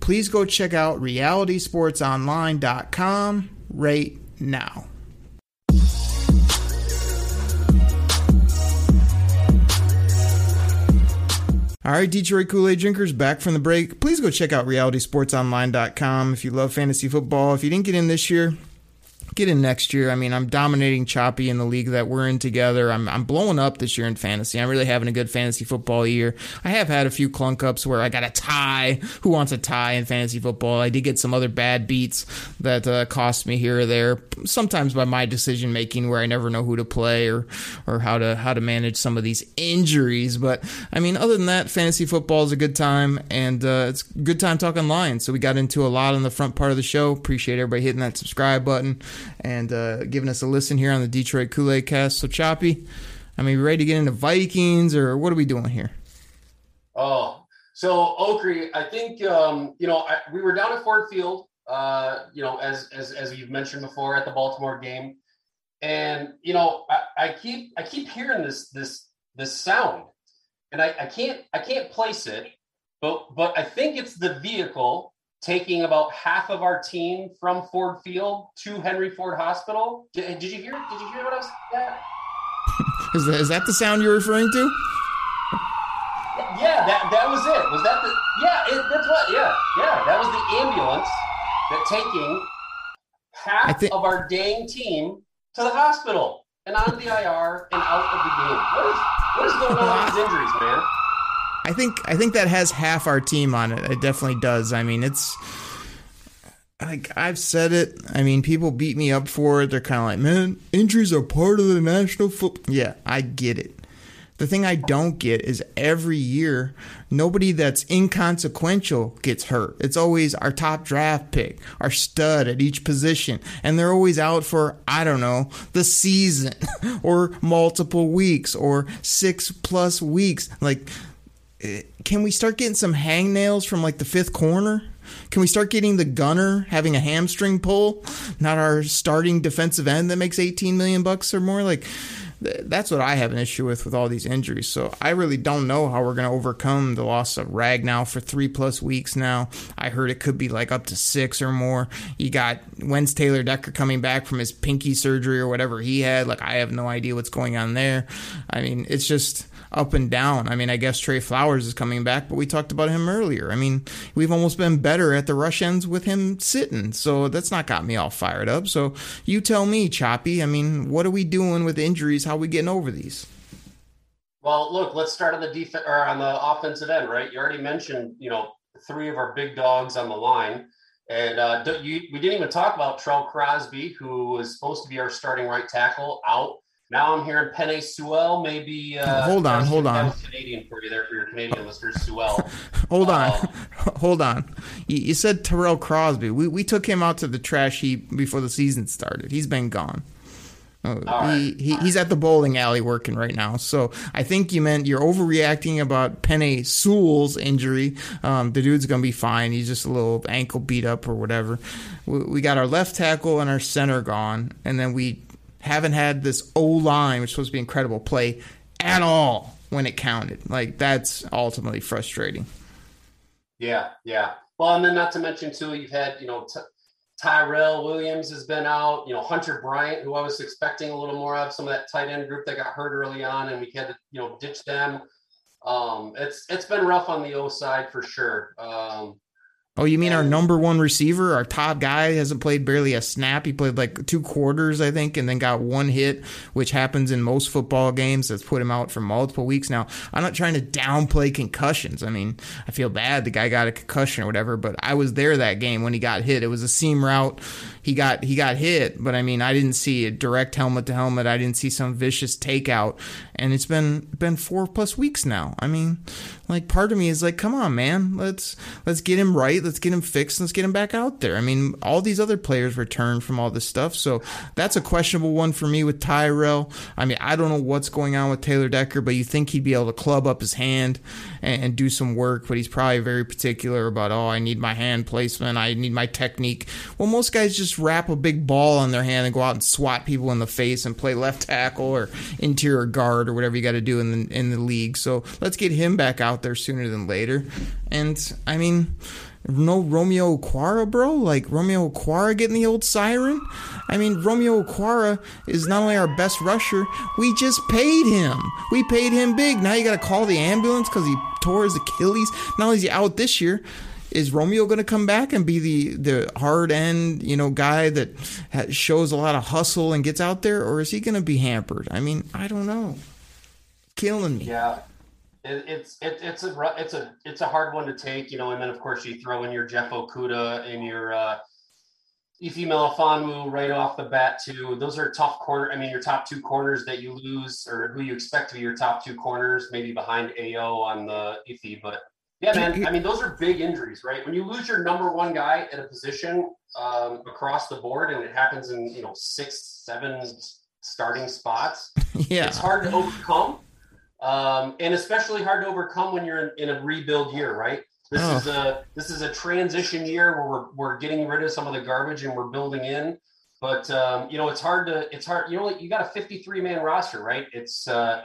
Please go check out realitysportsonline.com right now. All right, Detroit Kool Aid drinkers, back from the break. Please go check out realitysportsonline.com if you love fantasy football. If you didn't get in this year, get in next year. I mean, I'm dominating Choppy in the league that we're in together. I'm I'm blowing up this year in fantasy. I'm really having a good fantasy football year. I have had a few clunk ups where I got a tie. Who wants a tie in fantasy football? I did get some other bad beats that uh, cost me here or there. Sometimes by my decision making, where I never know who to play or or how to how to manage some of these injuries. But I mean, other than that, fantasy football is a good time, and uh, it's good time talking Lions. So we got into a lot on the front part of the show. Appreciate everybody hitting that subscribe button and uh, giving us a listen here on the Detroit Kool Aid Cast. So choppy. I mean, ready to get into Vikings or what are we doing here? Oh, so Okrie, I think um, you know I, we were down at Ford Field. Uh, you know, as as as you've mentioned before at the Baltimore game, and you know I, I keep I keep hearing this this this sound, and I, I can't I can't place it, but but I think it's the vehicle taking about half of our team from Ford Field to Henry Ford Hospital. Did, did you hear? Did you hear what I was? Yeah. is, that, is that the sound you're referring to? Yeah, that that was it. Was that the? Yeah, it, that's what. Yeah, yeah, that was the ambulance that taking half think- of our dang team to the hospital and onto the IR and out of the game. What is what is going on with these injuries, man? I think I think that has half our team on it. It definitely does. I mean, it's like I've said it. I mean, people beat me up for it. They're kind of like, "Man, injuries are part of the national football." Yeah, I get it. The thing I don't get is every year nobody that's inconsequential gets hurt. It's always our top draft pick, our stud at each position, and they're always out for I don't know, the season or multiple weeks or 6 plus weeks. Like Uh, can we start getting some hangnails from like the fifth corner? Can we start getting the gunner having a hamstring pull, not our starting defensive end that makes 18 million bucks or more? Like th- that's what I have an issue with with all these injuries. So I really don't know how we're going to overcome the loss of Ragnow for three plus weeks now. I heard it could be like up to six or more. You got when's Taylor Decker coming back from his pinky surgery or whatever he had. Like I have no idea what's going on there. I mean, it's just up and down. I mean, I guess Trey Flowers is coming back, but we talked about him earlier. I mean, we've almost been better at the rush ends with him sitting, so that's not got me all fired up. So you tell me, Choppy. I mean, what are we doing with injuries? How are we getting over these? Well, look, let's start on the defense or on the offensive end, right? You already mentioned, you know, three of our big dogs on the line. And uh, you, we didn't even talk about Tyrell Crosby, who was supposed to be our starting right tackle, out. Now I'm hearing Penei Sewell, maybe. Uh, Hold on, hold on. Canadian for you there for your Canadian listeners, Sewell. Hold on, Uh, hold on. You, you said Terrell Crosby. We we took him out to the trash heap before the season started. He's been gone. Oh, All he, he he's at the bowling alley working right now. So I think you meant you're overreacting about Penei Sewell's injury. Um, the dude's gonna be fine. He's just a little ankle beat up or whatever. We, we got our left tackle and our center gone, and then we haven't had this O line, which is supposed to be incredible, play at all when it counted. Like that's ultimately frustrating. Yeah, yeah. Well, and then not to mention too, you've had you know Tyrell Williams has been out. You know Hunter Bryant, who I was expecting a little more of, some of that tight end group that got hurt early on, and we had to you know ditch them. Um, it's it's been rough on the O side for sure. Um, Oh, you mean our number one receiver, our top guy, hasn't played barely a snap? He played like two quarters, I think, and then got one hit, which happens in most football games. That's put him out for multiple weeks now. I'm not trying to downplay concussions. I mean, I feel bad the guy got a concussion or whatever, but I was there that game when he got hit. It was a seam route. He got he got hit, but I mean, I didn't see a direct helmet to helmet. I didn't see some vicious takeout, and it's been been four plus weeks now. I mean, like part of me is like, come on, man, let's let's get him right, let's get him fixed, let's get him back out there. I mean, all these other players returned from all this stuff, so that's a questionable one for me with Tyrell. I mean, I don't know what's going on with Taylor Decker, but you think he'd be able to club up his hand and, and do some work, but he's probably very particular about, oh, I need my hand placement, I need my technique. Well, most guys just wrap a big ball on their hand and go out and swat people in the face and play left tackle or interior guard or whatever you got to do in the in the league. So let's get him back out there sooner than later. And I mean, no Romeo Okwara, bro. Like Romeo Okwara getting the old siren. I mean, Romeo Okwara is not only our best rusher, we just paid him. We paid him big. Now you got to call the ambulance because he tore his Achilles. Not only is he out this year, is Romeo going to come back and be the the hard end, you know, guy that ha- shows a lot of hustle and gets out there, or is he going to be hampered? I mean, I don't know. Killing me. Yeah, it, it's it, it's a it's a it's a hard one to take, you know. And then of course you throw in your Jeff Okudah and your uh, Ife Melifonwu right off the bat too. Those are tough corner. I mean, your top two corners that you lose, or who you expect to be your top two corners, maybe behind AO on the Ife, but. Yeah, man. I mean, those are big injuries, right? When you lose your number one guy at a position um, across the board, and it happens in you know six, seven starting spots, Yeah. it's hard to overcome, um, and especially hard to overcome when you're in, in a rebuild year, right? This Oh. is a this is a transition year where we're we're getting rid of some of the garbage and we're building in. But um, you know, it's hard to it's hard. You know, you got a 53 man roster, right? It's uh,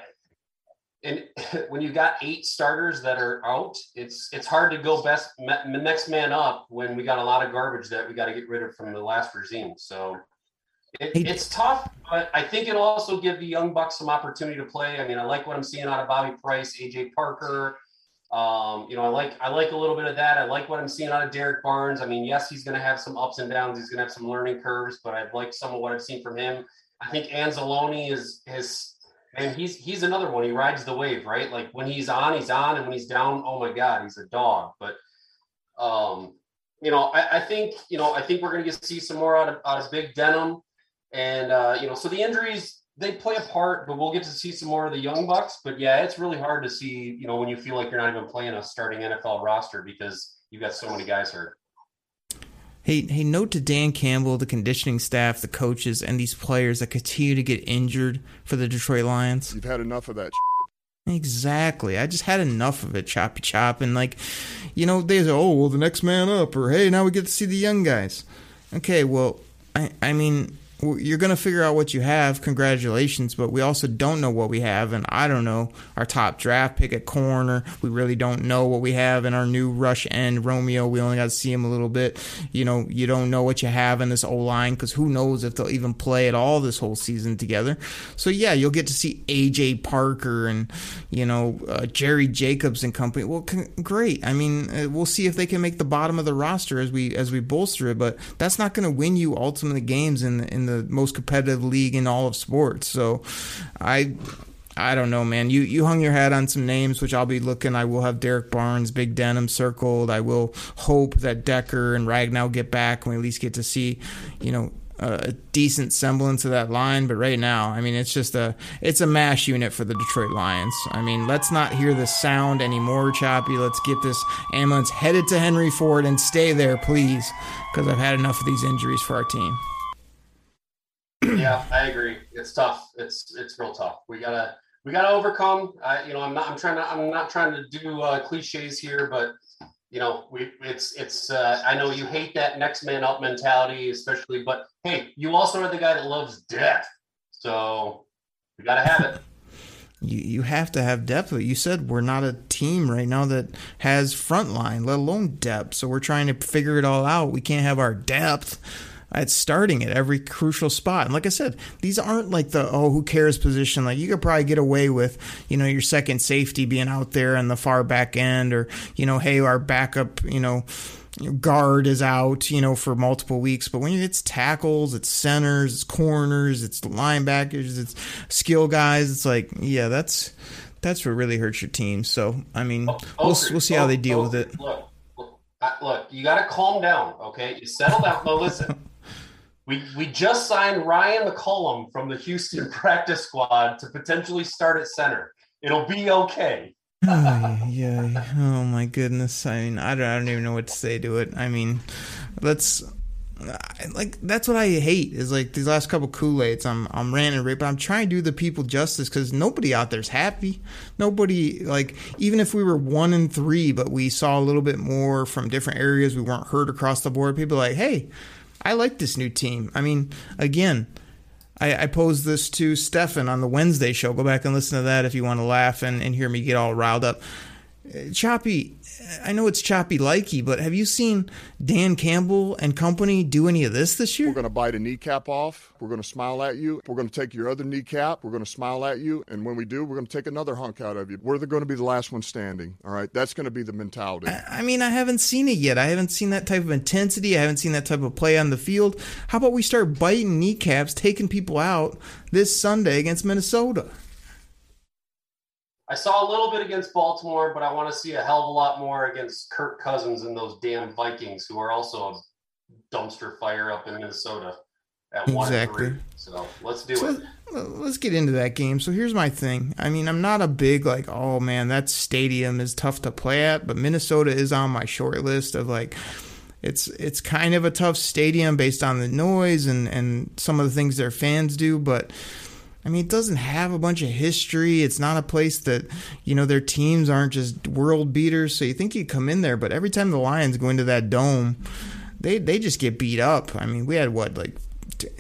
and when you've got eight starters that are out, it's it's hard to go best next man up when we got a lot of garbage that we got to get rid of from the last regime. So it, it's tough, but I think it'll also give the young bucks some opportunity to play. I mean, I like what I'm seeing out of Bobby Price, AJ Parker. Um, you know, I like I like a little bit of that. I like what I'm seeing out of Derrick Barnes. I mean, yes, he's going to have some ups and downs. He's going to have some learning curves, but I like some of what I've seen from him. I think Anzalone is his and he's he's another one. He rides the wave, right? Like when he's on, he's on, and when he's down, oh my god, he's a dog. But um, you know, I, I think you know, I think we're to get to see some more out of out of Big Denim, and uh, you know, so the injuries they play a part, but we'll get to see some more of the young bucks. But yeah, it's really hard to see, you know, when you feel like you're not even playing a starting NFL roster because you've got so many guys hurt. Hey, hey, note to Dan Campbell, the conditioning staff, the coaches, and these players that continue to get injured for the Detroit Lions. You've had enough of that. Exactly. I just had enough of it, choppy chop. And like, you know, they say, oh, well, the next man up, or hey, now we get to see the young guys. Okay, well, I, I mean, you're going to figure out what you have. Congratulations. But we also don't know what we have. And I don't know our top draft pick at corner. We really don't know what we have in our new rush end, Romeo. We only got to see him a little bit. You know, you don't know what you have in this O line because who knows if they'll even play at all this whole season together. So, yeah, you'll get to see AJ Parker and, you know, uh, Jerry Jacobs and company. Well, con- great. I mean, uh, we'll see if they can make the bottom of the roster as we as we bolster it, but that's not going to win you ultimately games in the, in the most competitive league in all of sports. So, I I don't know, man. You you hung your hat on some names, which I'll be looking. I will have Derrick Barnes, Big Denim circled. I will hope that Decker and Ragnow get back, and we at least get to see, you know, a decent semblance of that line. But right now, I mean, it's just a it's a mash unit for the Detroit Lions. I mean, let's not hear the sound anymore, Choppy. Let's get this ambulance headed to Henry Ford and stay there, please, because I've had enough of these injuries for our team. Yeah, I agree. It's tough. It's it's real tough. We gotta we gotta overcome. I you know I'm not I'm trying to I'm not trying to do uh, cliches here, but you know we it's it's uh, I know you hate that next man up mentality, especially. But hey, you also are the guy that loves death, so we gotta have it. You you have to have depth. But You said we're not a team right now that has front line, let alone depth. So we're trying to figure it all out. We can't have our depth at starting at every crucial spot. And like I said, these aren't like the oh who cares position. Like you could probably get away with, you know, your second safety being out there on the far back end or, you know, hey, our backup, you know, guard is out, you know, for multiple weeks. But when it's tackles, it's centers, it's corners, it's linebackers, it's skill guys, it's like, yeah, that's that's what really hurts your team. So I mean, oh, we'll we'll see how oh, they deal with it. Oh, look, look, look, you got to calm down, okay? You settle down. No, listen. We, we just signed Ryan McCollum from the Houston practice squad to potentially start at center. It'll be okay. oh, yeah, yeah. Oh my goodness. I mean, I don't, I don't even know what to say to it. I mean, let's like that's what I hate is like these last couple Kool Aids. I'm I'm ranting, right, but I'm trying to do the people justice because nobody out there's happy. Nobody like even if we were one and three, but we saw a little bit more from different areas. We weren't hurt across the board. People like, hey, I like this new team. I mean, again. I, I posed this to Stefan on the Wednesday show. Go back and listen to that if you want to laugh and, and hear me get all riled up. Uh, Choppy, I know it's choppy likey, but have you seen Dan Campbell and company do any of this this year? We're going to bite a kneecap off. We're going to smile at you. We're going to take your other kneecap. We're going to smile at you. And when we do, we're going to take another hunk out of you. We're going to be the last one standing. All right. That's going to be the mentality. I mean, I haven't seen it yet. I haven't seen that type of intensity. I haven't seen that type of play on the field. How about we start biting kneecaps, taking people out this Sunday against Minnesota? I saw a little bit against Baltimore, but I want to see a hell of a lot more against Kirk Cousins and those damn Vikings, who are also a dumpster fire up in Minnesota at exactly. three. So let's do so, it. Let's get into that game. So here's my thing. I mean, I'm not a big like, oh man, that stadium is tough to play at, but Minnesota is on my short list of like it's it's kind of a tough stadium based on the noise and and some of the things their fans do, but I mean, it doesn't have a bunch of history. It's not a place that, you know, their teams aren't just world beaters. So you think you'd come in there, but every time the Lions go into that dome, they, they just get beat up. I mean, we had what, like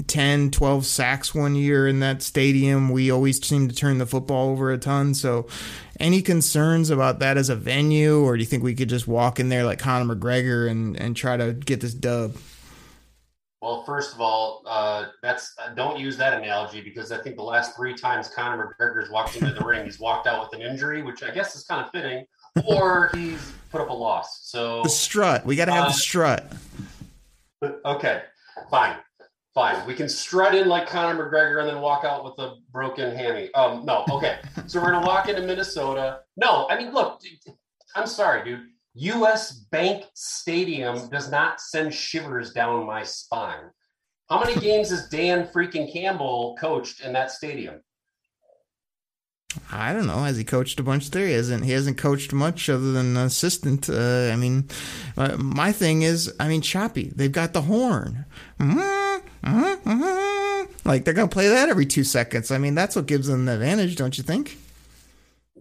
10, 12 sacks one year in that stadium. We always seem to turn the football over a ton. So, any concerns about that as a venue, or do you think we could just walk in there like Conor McGregor and, and try to get this dub? Well, first of all, uh, that's uh, don't use that analogy because I think the last three times Conor McGregor's walked into the ring, he's walked out with an injury, which I guess is kind of fitting, or he's put up a loss. So the strut, we got to have uh, the strut. Okay, fine, fine. We can strut in like Conor McGregor and then walk out with a broken hammy. Um, no, okay. so we're gonna walk into Minnesota. No, I mean, look, I'm sorry, dude US Bank Stadium does not send shivers down my spine. How many games has Dan freaking Campbell coached in that stadium? I don't know. Has he coached a bunch there? He hasn't. He hasn't coached much other than assistant. Uh, I mean, uh, my thing is, I mean, choppy. They've got the horn. Mm-hmm, mm-hmm, mm-hmm. Like they're gonna play that every two seconds. I mean, that's what gives them the advantage, don't you think?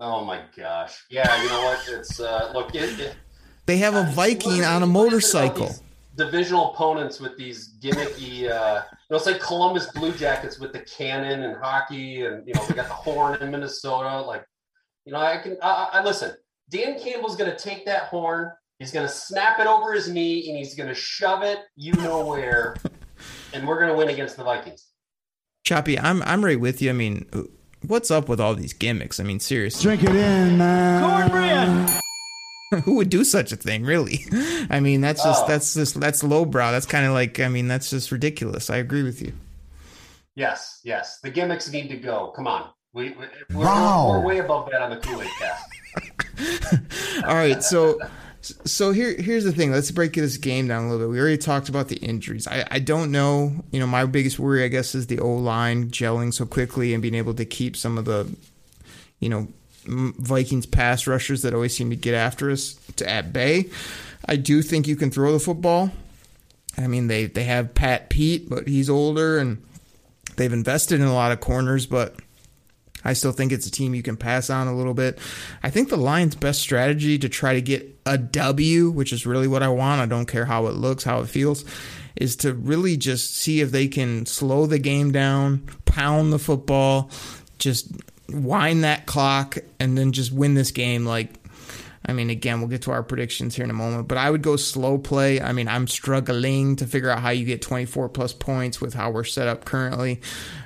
Oh my gosh! Yeah, you know what? It's uh, look. It, it, they have a Viking on a motorcycle. Divisional opponents with these gimmicky. Uh, you know, it's like Columbus Blue Jackets with the cannon and hockey, and you know they got the horn in Minnesota. Like, you know, I can. I, I listen. Dan Campbell's going to take that horn. He's going to snap it over his knee, and he's going to shove it, you know where, and we're going to win against the Vikings. Choppy, I'm I'm right with you. I mean, what's up with all these gimmicks? I mean, seriously. Drink it in, man. Cornbread. Who would do such a thing, really? I mean, that's just oh. that's just that's lowbrow. That's kind of like I mean, that's just ridiculous. I agree with you. Yes, yes. The gimmicks need to go. Come on. We, we are wow. we're, we're way above that on the Kool-Aid cast. All right, so so here here's the thing. Let's break this game down a little bit. We already talked about the injuries. I, I don't know. You know, my biggest worry, I guess, is the O line gelling so quickly and being able to keep some of the, you know, Vikings pass rushers that always seem to get after us to at bay. I do think you can throw the football. I mean, they they have Pat Pete, but he's older, and they've invested in a lot of corners, but. I still think it's a team you can pass on a little bit. I think the Lions' best strategy to try to get a W, which is really what I want, I don't care how it looks, how it feels, is to really just see if they can slow the game down, pound the football, just wind that clock and then just win this game like I mean, again, we'll get to our predictions here in a moment, but I would go slow play. I mean, I'm struggling to figure out how you get 24 plus points with how we're set up currently.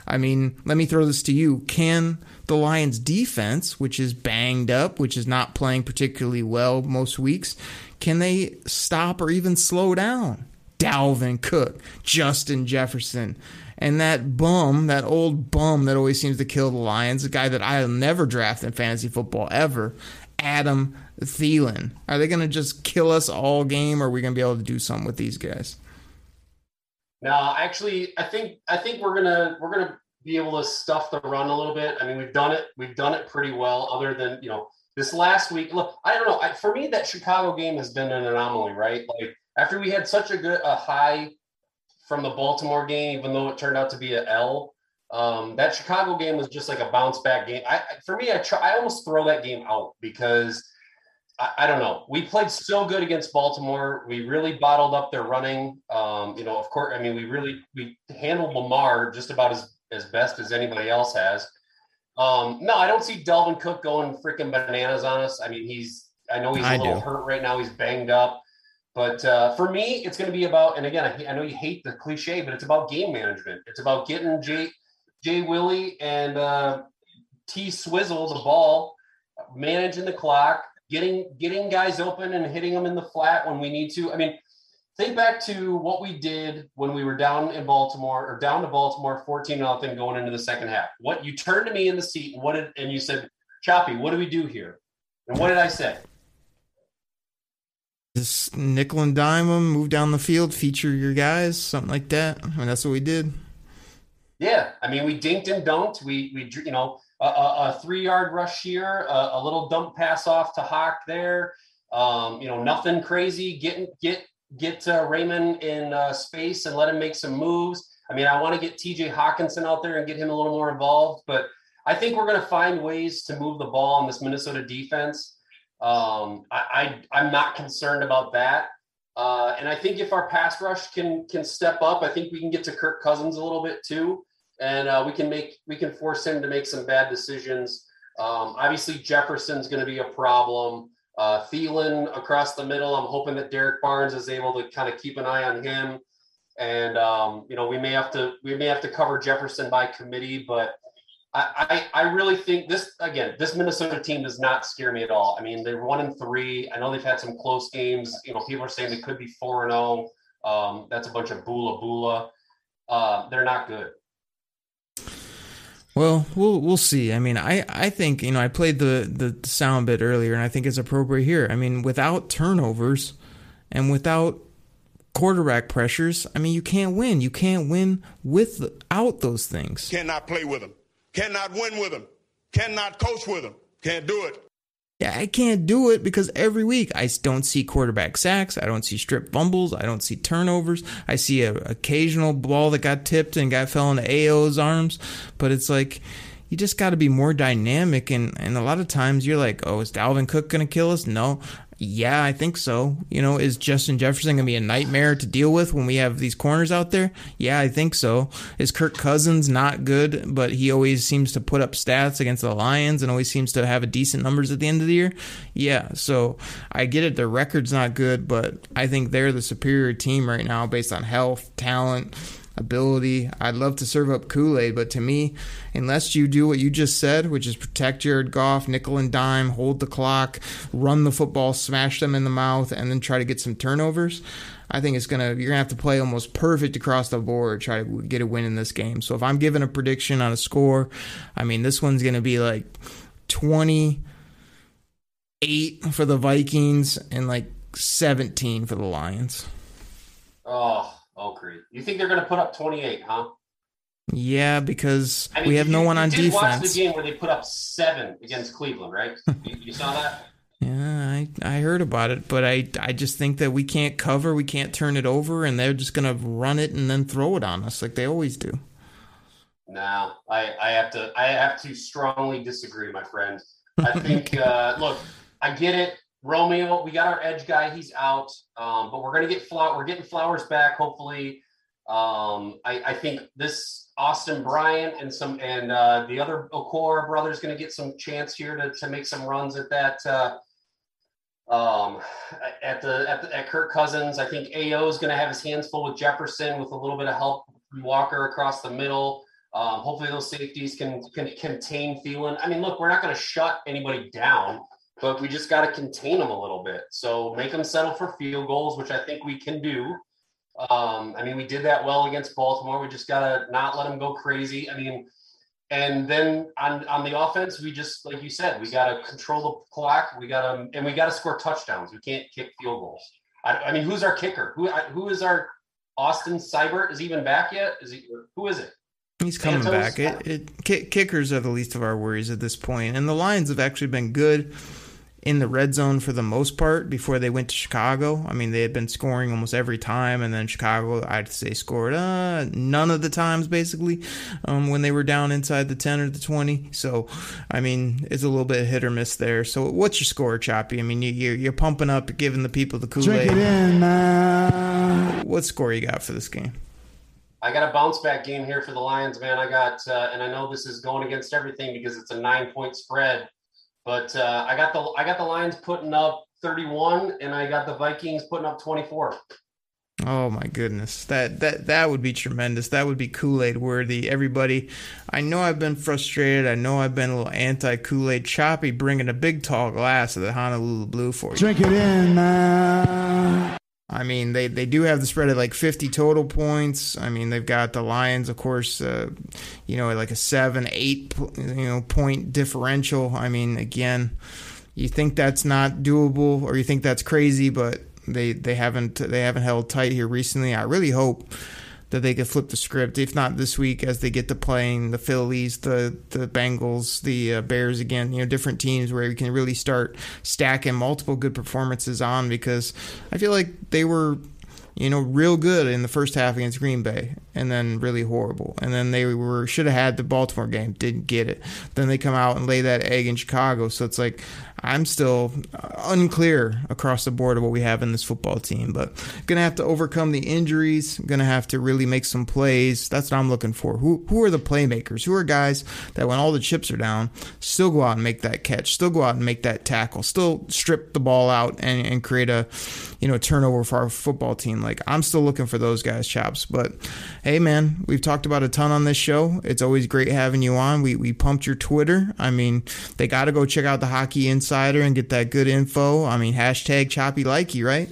I mean, let me throw this to you. Can the Lions defense, which is banged up, which is not playing particularly well most weeks, can they stop or even slow down? Dalvin Cook, Justin Jefferson, and that bum, that old bum that always seems to kill the Lions, a guy that I'll never draft in fantasy football ever, Adam Thielen. Are they going to just kill us all game, or are we going to be able to do something with these guys? No, actually, I think I think we're gonna we're gonna be able to stuff the run a little bit. I mean, we've done it we've done it pretty well. Other than you know this last week, look, I don't know. I, for me, that Chicago game has been an anomaly, right? Like after we had such a good a high from the Baltimore game, even though it turned out to be a L. Um, that Chicago game was just like a bounce back game. I, for me, I try, I almost throw that game out because I, I, don't know. We played so good against Baltimore. We really bottled up their running. Um, you know, of course, I mean, we really we handled Lamar just about as as best as anybody else has. Um, no, I don't see Dalvin Cook going freaking bananas on us. I mean, he's I know he's a I little do. hurt right now. He's banged up. But uh, for me, it's going to be about, and again, I, I know you hate the cliche, but it's about game management. It's about getting Jay, Jay Willie and uh, T Swizzle the ball, managing the clock, getting getting guys open and hitting them in the flat when we need to. I mean, think back to what we did when we were down in Baltimore or down to Baltimore 14 nothing going into the second half. What you turned to me in the seat and what did and you said, Choppy, what do we do here? And what did I say? Just nickel and dime them, move down the field, feature your guys, something like that. I mean, that's what we did. Yeah, I mean, we dinked and dunked. We we you know a, a, a three yard rush here, a, a, little dump pass off to Hawk there. Um, you know, nothing crazy. Get get get uh, Raymond in uh, space and let him make some moves. I mean, I want to get T.J. Hockenson out there and get him a little more involved, but I think we're going to find ways to move the ball on this Minnesota defense. Um, I, I I'm not concerned about that. Uh, and I think if our pass rush can can step up, I think we can get to Kirk Cousins a little bit too, and uh, we can make we can force him to make some bad decisions. Um, obviously, Jefferson's going to be a problem. Uh, Thielen across the middle. I'm hoping that Derrick Barnes is able to kind of keep an eye on him, and um, you know we may have to we may have to cover Jefferson by committee, but I, I, I really think this again. This Minnesota team does not scare me at all. I mean, they're one and three. I know they've had some close games. You know, people are saying they could be four and zero. Um, that's a bunch of bula bula. Uh, they're not good. Well, we'll we'll see. I mean, I, I think you know I played the the sound bit earlier, and I think it's appropriate here. I mean, without turnovers and without quarterback pressures, I mean, you can't win. You can't win without those things. Cannot play with them. Cannot win with them. Cannot coach with them. Can't do it. I can't do it because every week I don't see quarterback sacks. I don't see strip fumbles. I don't see turnovers. I see an occasional ball that got tipped and got fell into AO's arms. But it's like you just got to be more dynamic. And, and a lot of times you're like, oh, is Dalvin Cook going to kill us? No. Yeah, I think so. You know, is Justin Jefferson going to be a nightmare to deal with when we have these corners out there? Yeah, I think so. Is Kirk Cousins not good, but he always seems to put up stats against the Lions and always seems to have a decent numbers at the end of the year? Yeah, so I get it. Their record's not good, but I think they're the superior team right now based on health, talent, ability. I'd love to serve up Kool Aid, but to me, unless you do what you just said, which is protect Jared Goff, nickel and dime, hold the clock, run the football, smash them in the mouth, and then try to get some turnovers. I think it's gonna you're gonna have to play almost perfect across the board try to get a win in this game. So if I'm giving a prediction on a score, I mean this one's gonna be like twenty eight for the Vikings and like seventeen for the Lions. Oh, Oakley. You think they're going to put up 28, huh? Yeah, because I mean, we have you- no one on did Watch defense. the game where they put up seven against Cleveland, right? you, you saw that? Yeah, I, I heard about it, but I I just think that we can't cover, we can't turn it over, and they're just gonna run it and then throw it on us like they always do. No, I, I have to I have to strongly disagree, my friend. I think uh, look, I get it. Romeo, we got our edge guy, he's out. Um, but we're gonna get flower we're getting flowers back, hopefully. Um, I, I think this Austin Bryant and some and uh, the other Okwara brother's gonna get some chance here to, to make some runs at that uh, um, at the at the, at Kirk Cousins. I think AO is to have his hands full with Jefferson with a little bit of help from Walker across the middle. Um, hopefully those safeties can can contain Thielen. I mean, look, we're not to shut anybody down, but we just got to contain them a little bit. So make them settle for field goals, which I think we can do. Um, I mean, we did that well against Baltimore. We just got to not let them go crazy. I mean, and then on on the offense, we just like you said, we got to control the clock. We got to and we got to score touchdowns. We can't kick field goals. I, I mean, who's our kicker? Who who is our Austin Seibert? Is he even back yet? Is he? Who is it? He's coming Santos? back. It, it ki- kickers are the least of our worries at this point, and the Lions have actually been good in the red zone for the most part before they went to Chicago. I mean, they had been scoring almost every time, and then Chicago, I'd say, scored uh, none of the times basically um, when they were down inside the 10 or the 20. So, I mean, it's a little bit of hit or miss there. So, what's your score, Choppy? I mean, you, you're, you're pumping up, giving the people the Kool Drink it Aid. in, man. What score you got for this game? I got a bounce back game here for the Lions, man. I got, uh, and I know this is going against everything because it's a nine point spread, But uh, I got the I got the Lions putting up 31, and I got the Vikings putting up 24. Oh my goodness, that that that would be tremendous. That would be Kool Aid worthy. Everybody, I know I've been frustrated. I know I've been a little anti Kool Aid. Choppy bringing a big tall glass of the Honolulu Blue for you. Drink it in, man. I mean, they, they do have the spread at like 50 total points. I mean, they've got the Lions, of course, uh, you know, like a seven, eight, you know, point differential. I mean, again, you think that's not doable or you think that's crazy, but they, they haven't they haven't held tight here recently. I really hope that they could flip the script, if not this week, as they get to playing the Phillies, the the Bengals, the uh, Bears again. You know, different teams where we can really start stacking multiple good performances on because I feel like they were you know, real good in the first half against Green Bay, and then really horrible. And then they were should have had the Baltimore game, didn't get it. Then they come out and lay that egg in Chicago. So it's like I'm still unclear across the board of what we have in this football team, but gonna have to overcome the injuries. Gonna have to really make some plays. That's what I'm looking for. Who who are the playmakers? Who are guys that when all the chips are down, still go out and make that catch, still go out and make that tackle, still strip the ball out and, and create a you know turnover for our football team. Like I'm still looking for those guys, chops. But hey, man, we've talked about a ton on this show. It's always great having you on. We we pumped your Twitter. I mean, they got to go check out the Hockey Insider and get that good info. I mean, hashtag Choppy Likey, right?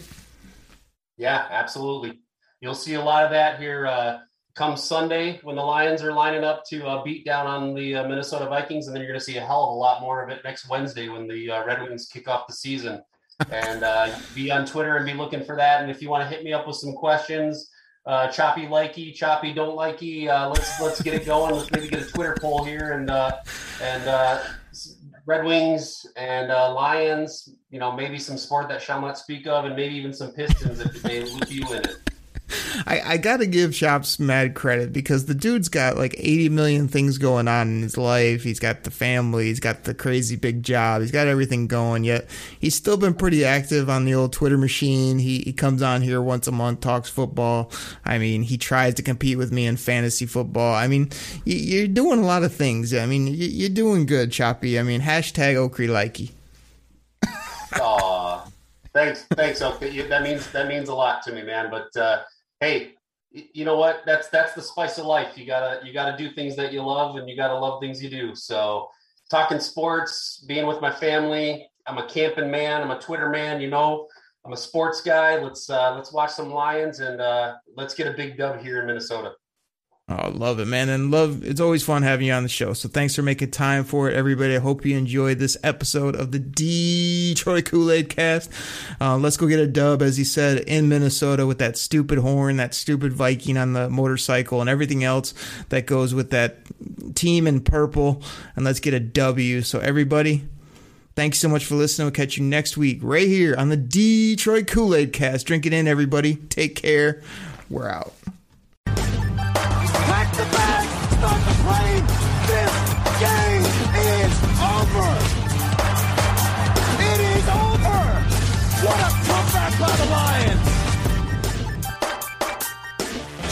Yeah, absolutely. You'll see a lot of that here uh, come Sunday when the Lions are lining up to uh, beat down on the uh, Minnesota Vikings, and then you're going to see a hell of a lot more of it next Wednesday when the uh, Red Wings kick off the season. And uh, be on Twitter and be looking for that. And if you want to hit me up with some questions, uh, choppy likey, choppy don't likey, let's let's get it going. Let's maybe get a Twitter poll here and and Red Wings and uh, Lions, you know, maybe some sport that shall not speak of, and maybe even some Pistons if they loop you in it. I, I got to give Chops mad credit because the dude's got like 80 million things going on in his life. He's got the family, he's got the crazy big job, he's got everything going. Yet he's still been pretty active on the old Twitter machine. He, he comes on here once a month, talks football. I mean, he tries to compete with me in fantasy football. I mean, you, are doing a lot of things. I mean, you, are doing good, Choppy. I mean, hashtag Okrie Likey. Aw, thanks, thanks, Oakley. That means that means a lot to me, man. But uh, hey, you know what? That's that's the spice of life. You gotta you gotta do things that you love, and you gotta love things you do. So, talking sports, being with my family. I'm a camping man. I'm a Twitter man. You know, I'm a sports guy. Let's uh, let's watch some Lions and uh, let's get a big dub here in Minnesota. Oh, love it, man. And love, it's always fun having you on the show. So thanks for making time for it, everybody. I hope you enjoyed this episode of the Detroit Kool Aid cast. Uh, let's go get a dub, as he said, in Minnesota with that stupid horn, that stupid Viking on the motorcycle, and everything else that goes with that team in purple. And let's get a W. So, everybody, thanks so much for listening. We'll catch you next week right here on the Detroit Kool Aid cast. Drink it in, everybody. Take care. We're out.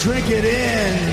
Drink it in.